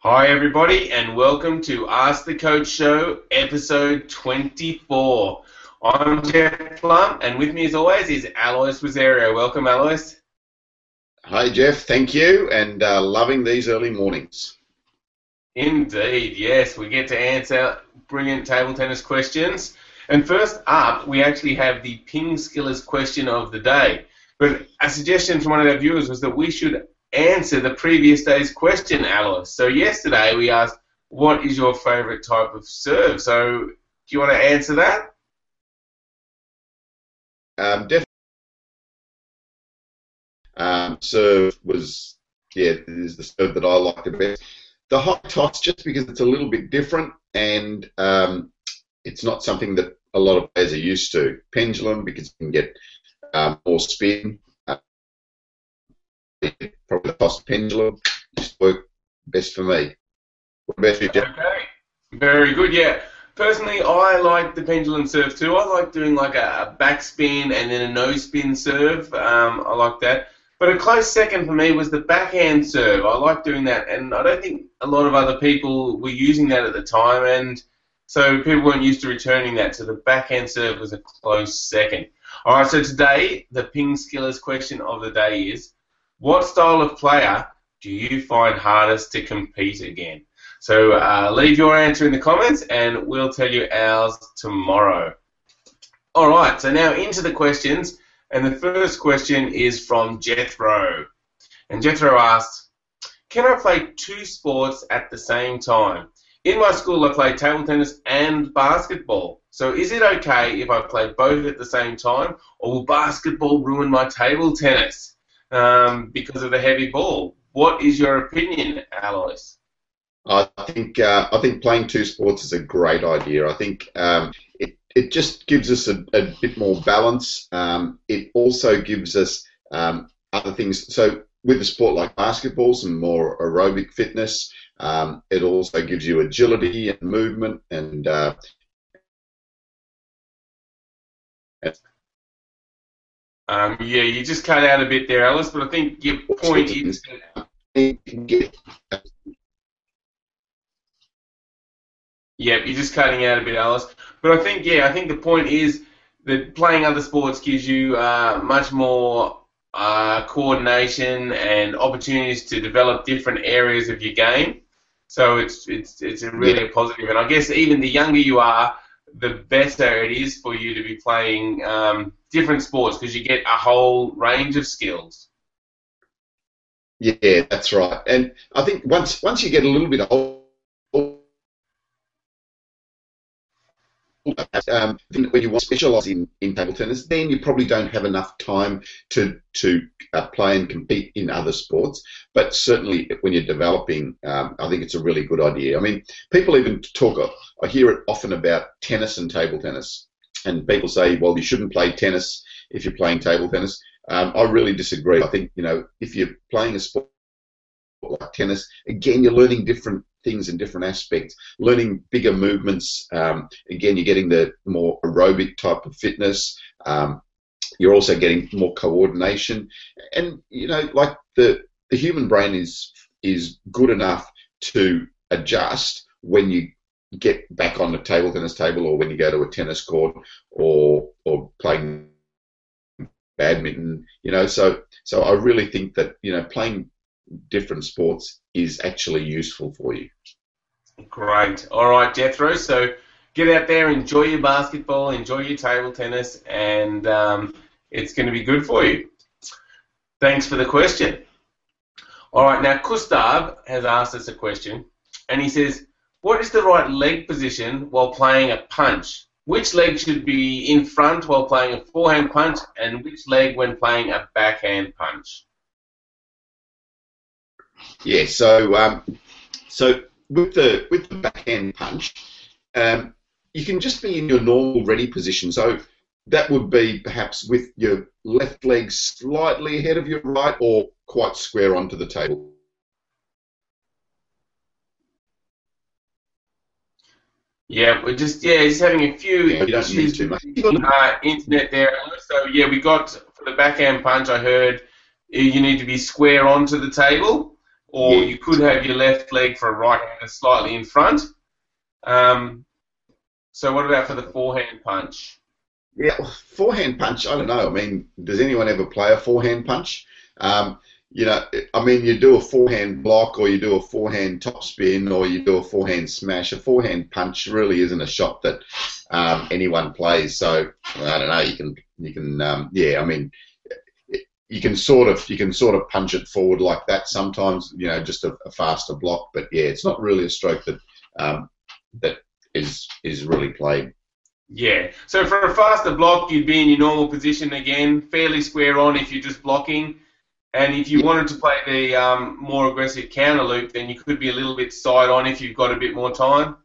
Hi, everybody, and welcome to Ask the Coach Show, episode 24. I'm Jeff Plumb, and with me, as always, is Alois Rosario. Welcome, Alois. Hi, Jeff. Thank you, and uh, loving these early mornings. Indeed, yes. We get to answer brilliant table tennis questions. And first up, we actually have the Ping Skillers question of the day. But a suggestion from one of our viewers was that we should answer the previous day's question, Alois. So yesterday we asked, what is your favourite type of serve? So do you want to answer that? Um, definitely. Um, serve was, yeah, this is the serve that I like the best. The high toss, just because it's a little bit different and um, it's not something that a lot of players are used to. Pendulum, because you can get um, more spin. Probably the toss pendulum just work best for me. What about you? Okay, very good. Yeah, personally, I like the pendulum serve too. I like doing like a, a backspin and then a no spin serve. Um, I like that. But a close second for me was the backhand serve. I like doing that, and I don't think a lot of other people were using that at the time, and so people weren't used to returning that. So the backhand serve was a close second. All right, so today the Ping Skillers question of the day is: What style of player do you find hardest to compete again? So uh, leave your answer in the comments, and we'll tell you ours tomorrow. All right, so now into the questions. And the first question is from Jethro. And Jethro asks, Can I play two sports at the same time? In my school, I play table tennis and basketball. So is it okay if I play both at the same time, or will basketball ruin my table tennis um, because of the heavy ball? What is your opinion, Alois? I think uh, I think playing two sports is a great idea. I think um, it it just gives us a, a bit more balance. Um, it also gives us um, other things. So with a sport like basketball, some more aerobic fitness. Um, it also gives you agility and movement and. Uh, um, yeah, you just cut out a bit there, Alois, but I think your point is. Yep, you're just cutting out a bit, Alois. But I think, yeah, I think the point is that playing other sports gives you uh, much more uh, coordination and opportunities to develop different areas of your game. So it's it's it's a really yeah. a positive. And I guess even the younger you are, the better it is for you to be playing um, different sports because you get a whole range of skills. Yeah, that's right. And I think once once you get a little bit older um, when you want to specialise in, in table tennis, then you probably don't have enough time to to uh, play and compete in other sports. But certainly, when you're developing, um, I think it's a really good idea. I mean, people even talk. I hear it often about tennis and table tennis, and people say, "Well, you shouldn't play tennis if you're playing table tennis." Um, I really disagree. I think you know if you're playing a sport like tennis, again, you're learning different things in different aspects. Learning bigger movements. Um, again, you're getting the more aerobic type of fitness. Um, you're also getting more coordination, and you know, like the the human brain is is good enough to adjust when you get back on the table tennis table or when you go to a tennis court or or playing badminton you know so so I really think that you know playing different sports is actually useful for you. Great. All right, Jethro. So get out there, enjoy your basketball, enjoy your table tennis, and um, it's going to be good for you. Thanks for the question. All right, now Gustav has asked us a question, and he says, "What is the right leg position while playing a punch? Which leg should be in front while playing a forehand punch, and which leg when playing a backhand punch?" Yeah, so um, so with the with the backhand punch, um, you can just be in your normal ready position. So that would be perhaps with your left leg slightly ahead of your right, or quite square onto the table. Yeah, we're just yeah, just having a few yeah, issues with uh, internet there. So yeah, we got for the backhand punch. I heard you need to be square onto the table or you could have your left leg for a right hander slightly in front. Um, so what about for the forehand punch? Yeah, forehand punch. I don't know. I mean, does anyone ever play a forehand punch? Um, you know, I mean, you do a forehand block, or you do a forehand top spin, or you do a forehand smash. A forehand punch really isn't a shot that um, anyone plays. So I don't know. You can, you can, um, yeah. I mean, you can sort of, you can sort of punch it forward like that sometimes. You know, just a, a faster block. But yeah, it's not really a stroke that um, that is is really played. Yeah. So for a faster block, you'd be in your normal position again, fairly square on if you're just blocking. And if you wanted to play the um, more aggressive counter loop, then you could be a little bit side on if you've got a bit more time.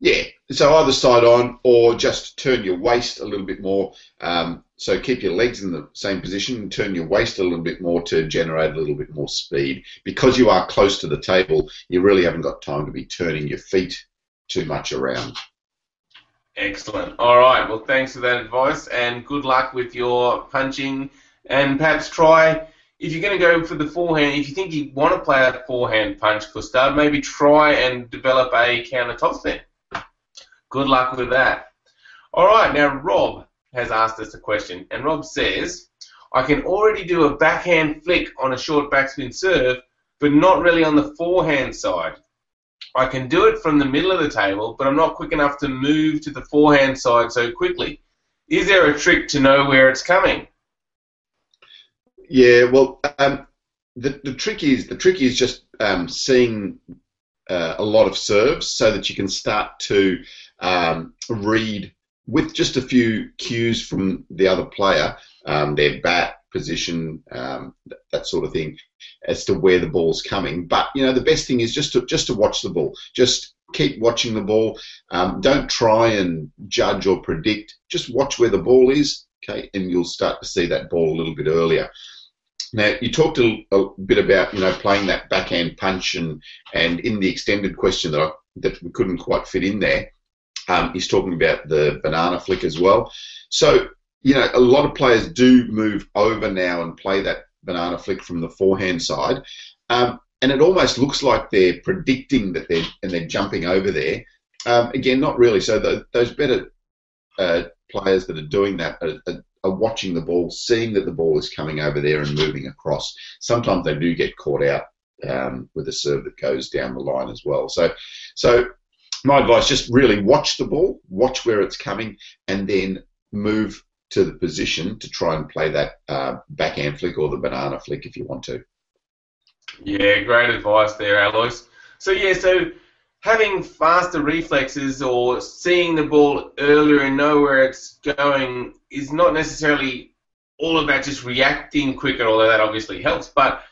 Yeah, so either side on or just turn your waist a little bit more. Um, so keep your legs in the same position and turn your waist a little bit more to generate a little bit more speed. Because you are close to the table, you really haven't got time to be turning your feet too much around. Excellent. All right. Well, thanks for that advice, and good luck with your punching. And perhaps try if you're going to go for the forehand. If you think you want to play a forehand punch, Gustav, maybe try and develop a counter top spin. Good luck with that. All right. Now Rob has asked us a question, and Rob says, "I can already do a backhand flick on a short backspin serve, but not really on the forehand side." I can do it from the middle of the table, but I'm not quick enough to move to the forehand side so quickly. Is there a trick to know where it's coming? Yeah, well, um, the the trick is the trick is just um, seeing uh, a lot of serves so that you can start to um, read with just a few cues from the other player, um, their bat position, um, th- that sort of thing, as to where the ball's coming. But you know, the best thing is just to just to watch the ball. Just keep watching the ball. Um, don't try and judge or predict. Just watch where the ball is, okay, and you'll start to see that ball a little bit earlier. Now, you talked a, a bit about you know playing that backhand punch, and and in the extended question that I, that we couldn't quite fit in there, um, he's talking about the banana flick as well. So you know a lot of players do move over now and play that banana flick from the forehand side, um, and it almost looks like they're predicting that they're and they're jumping over there. Um, again, not really. So the, those better uh, players that are doing that are, are, are watching the ball, seeing that the ball is coming over there and moving across. Sometimes they do get caught out um, with a serve that goes down the line as well. So, so my advice: just really watch the ball, watch where it's coming, and then move to the position to try and play that uh, backhand flick or the banana flick if you want to. Yeah, great advice there, Alois. So yeah, so having faster reflexes or seeing the ball earlier and know where it's going is not necessarily all about just reacting quicker, although that obviously helps. But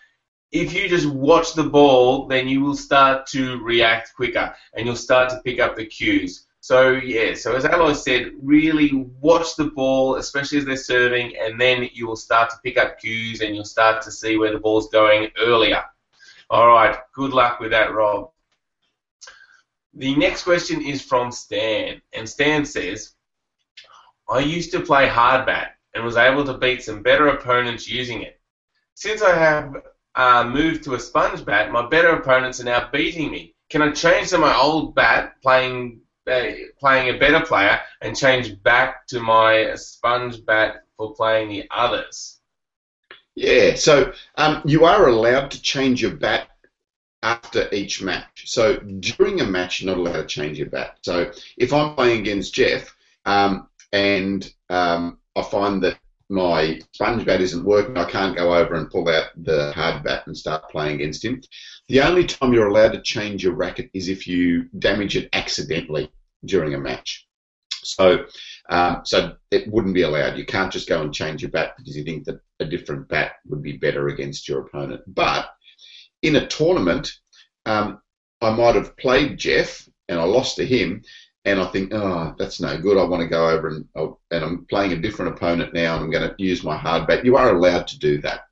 if you just watch the ball, then you will start to react quicker and you'll start to pick up the cues. So yeah, so as Alois said, really watch the ball, especially as they're serving, and then you will start to pick up cues and you'll start to see where the ball's going earlier. All right, good luck with that, Rob. The next question is from Stan, and Stan says, I used to play hardbat and was able to beat some better opponents using it. Since I have uh, to a sponge bat, my better opponents are now beating me. Can I change to my old bat, playing uh, playing a better player, and change back to my sponge bat for playing the others? Yeah, so um, you are allowed to change your bat after each match. So during a match, you're not allowed to change your bat. So if I'm playing against Jeff um, and um, I find that my sponge bat isn't working, I can't go over and pull out the hard bat and start playing against him. The only time you're allowed to change your racket is if you damage it accidentally during a match. So, um, so it wouldn't be allowed. You can't just go and change your bat because you think that a different bat would be better against your opponent. But in a tournament, um, I might have played Jeff and I lost to him, and I think, oh, that's no good. I want to go over and oh, and I'm playing a different opponent now, and I'm going to use my hard bat. You are allowed to do that.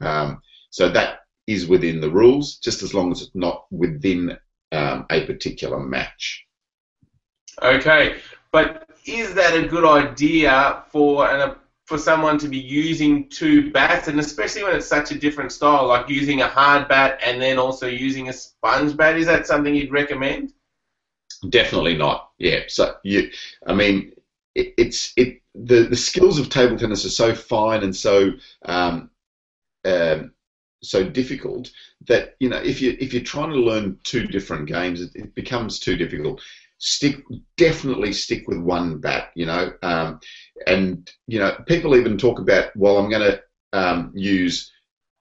Um, so that is within the rules, just as long as it's not within um, a particular match. Okay, but is that a good idea for an for someone to be using two bats, and especially when it's such a different style, like using a hard bat and then also using a sponge bat? Is that something you'd recommend? Definitely not. Yeah. So you, I mean, it, it's it. The the skills of table tennis are so fine and so um, um, so difficult that you know if you if you're trying to learn two different games, it, it becomes too difficult. Stick definitely stick with one bat. You know, um, and you know people even talk about well, I'm going to um, use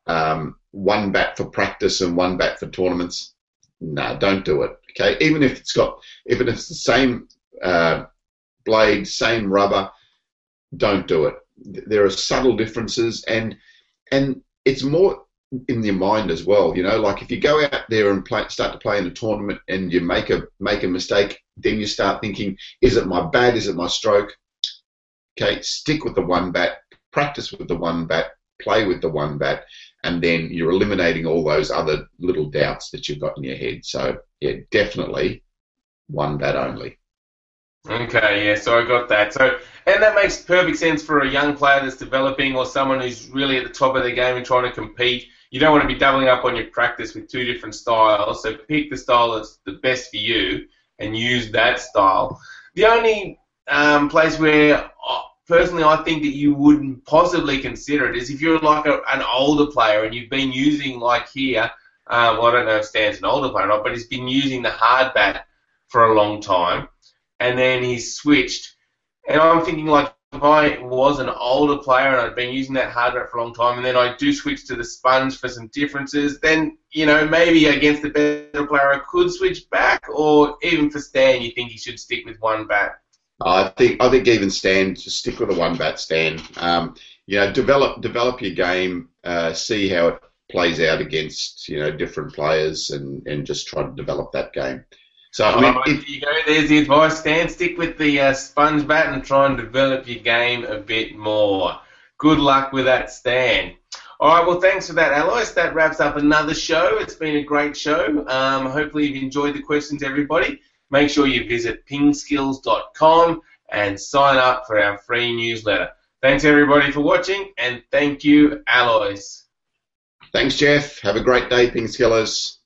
um, one bat for practice and one bat for tournaments. No, don't do it. Okay, even if it's got even if it's the same uh, blade, same rubber, don't do it. There are subtle differences, and and it's more in your mind as well. You know, like if you go out there and play, start to play in a tournament and you make a make a mistake, then you start thinking, is it my bat? Is it my stroke? Okay, stick with the one bat, practice with the one bat, play with the one bat, and then you're eliminating all those other little doubts that you've got in your head. So yeah, definitely one bat only. Okay, yeah, so I got that. So, and that makes perfect sense for a young player that's developing or someone who's really at the top of their game and trying to compete. You don't want to be doubling up on your practice with two different styles. So pick the style that's the best for you and use that style. The only um, place where personally I think that you wouldn't possibly consider it is if you're like a, an older player and you've been using like here. Um, well, I don't know if Stan's an older player or not, but he's been using the hard bat for a long time, and then he's switched. And I'm thinking like if I was an older player and I'd been using that hard bat for a long time, and then I do switch to the sponge for some differences, then you know maybe against the better player I could switch back, or even for Stan, you think he should stick with one bat. I think I think even Stan just stick with a one bat Stan. Um, you know, develop develop your game, uh, see how it plays out against you know different players, and, and just try to develop that game. So I mean, if, there you go. There's the advice, Stan. Stick with the uh, sponge bat and try and develop your game a bit more. Good luck with that, Stan. All right, well, thanks for that, Alois. That wraps up another show. It's been a great show. Um, hopefully, you've enjoyed the questions, everybody. Make sure you visit pingskills.com and sign up for our free newsletter. Thanks, everybody, for watching, and thank you, Alois. thanks, Jeff. Have a great day, Ping Skillers.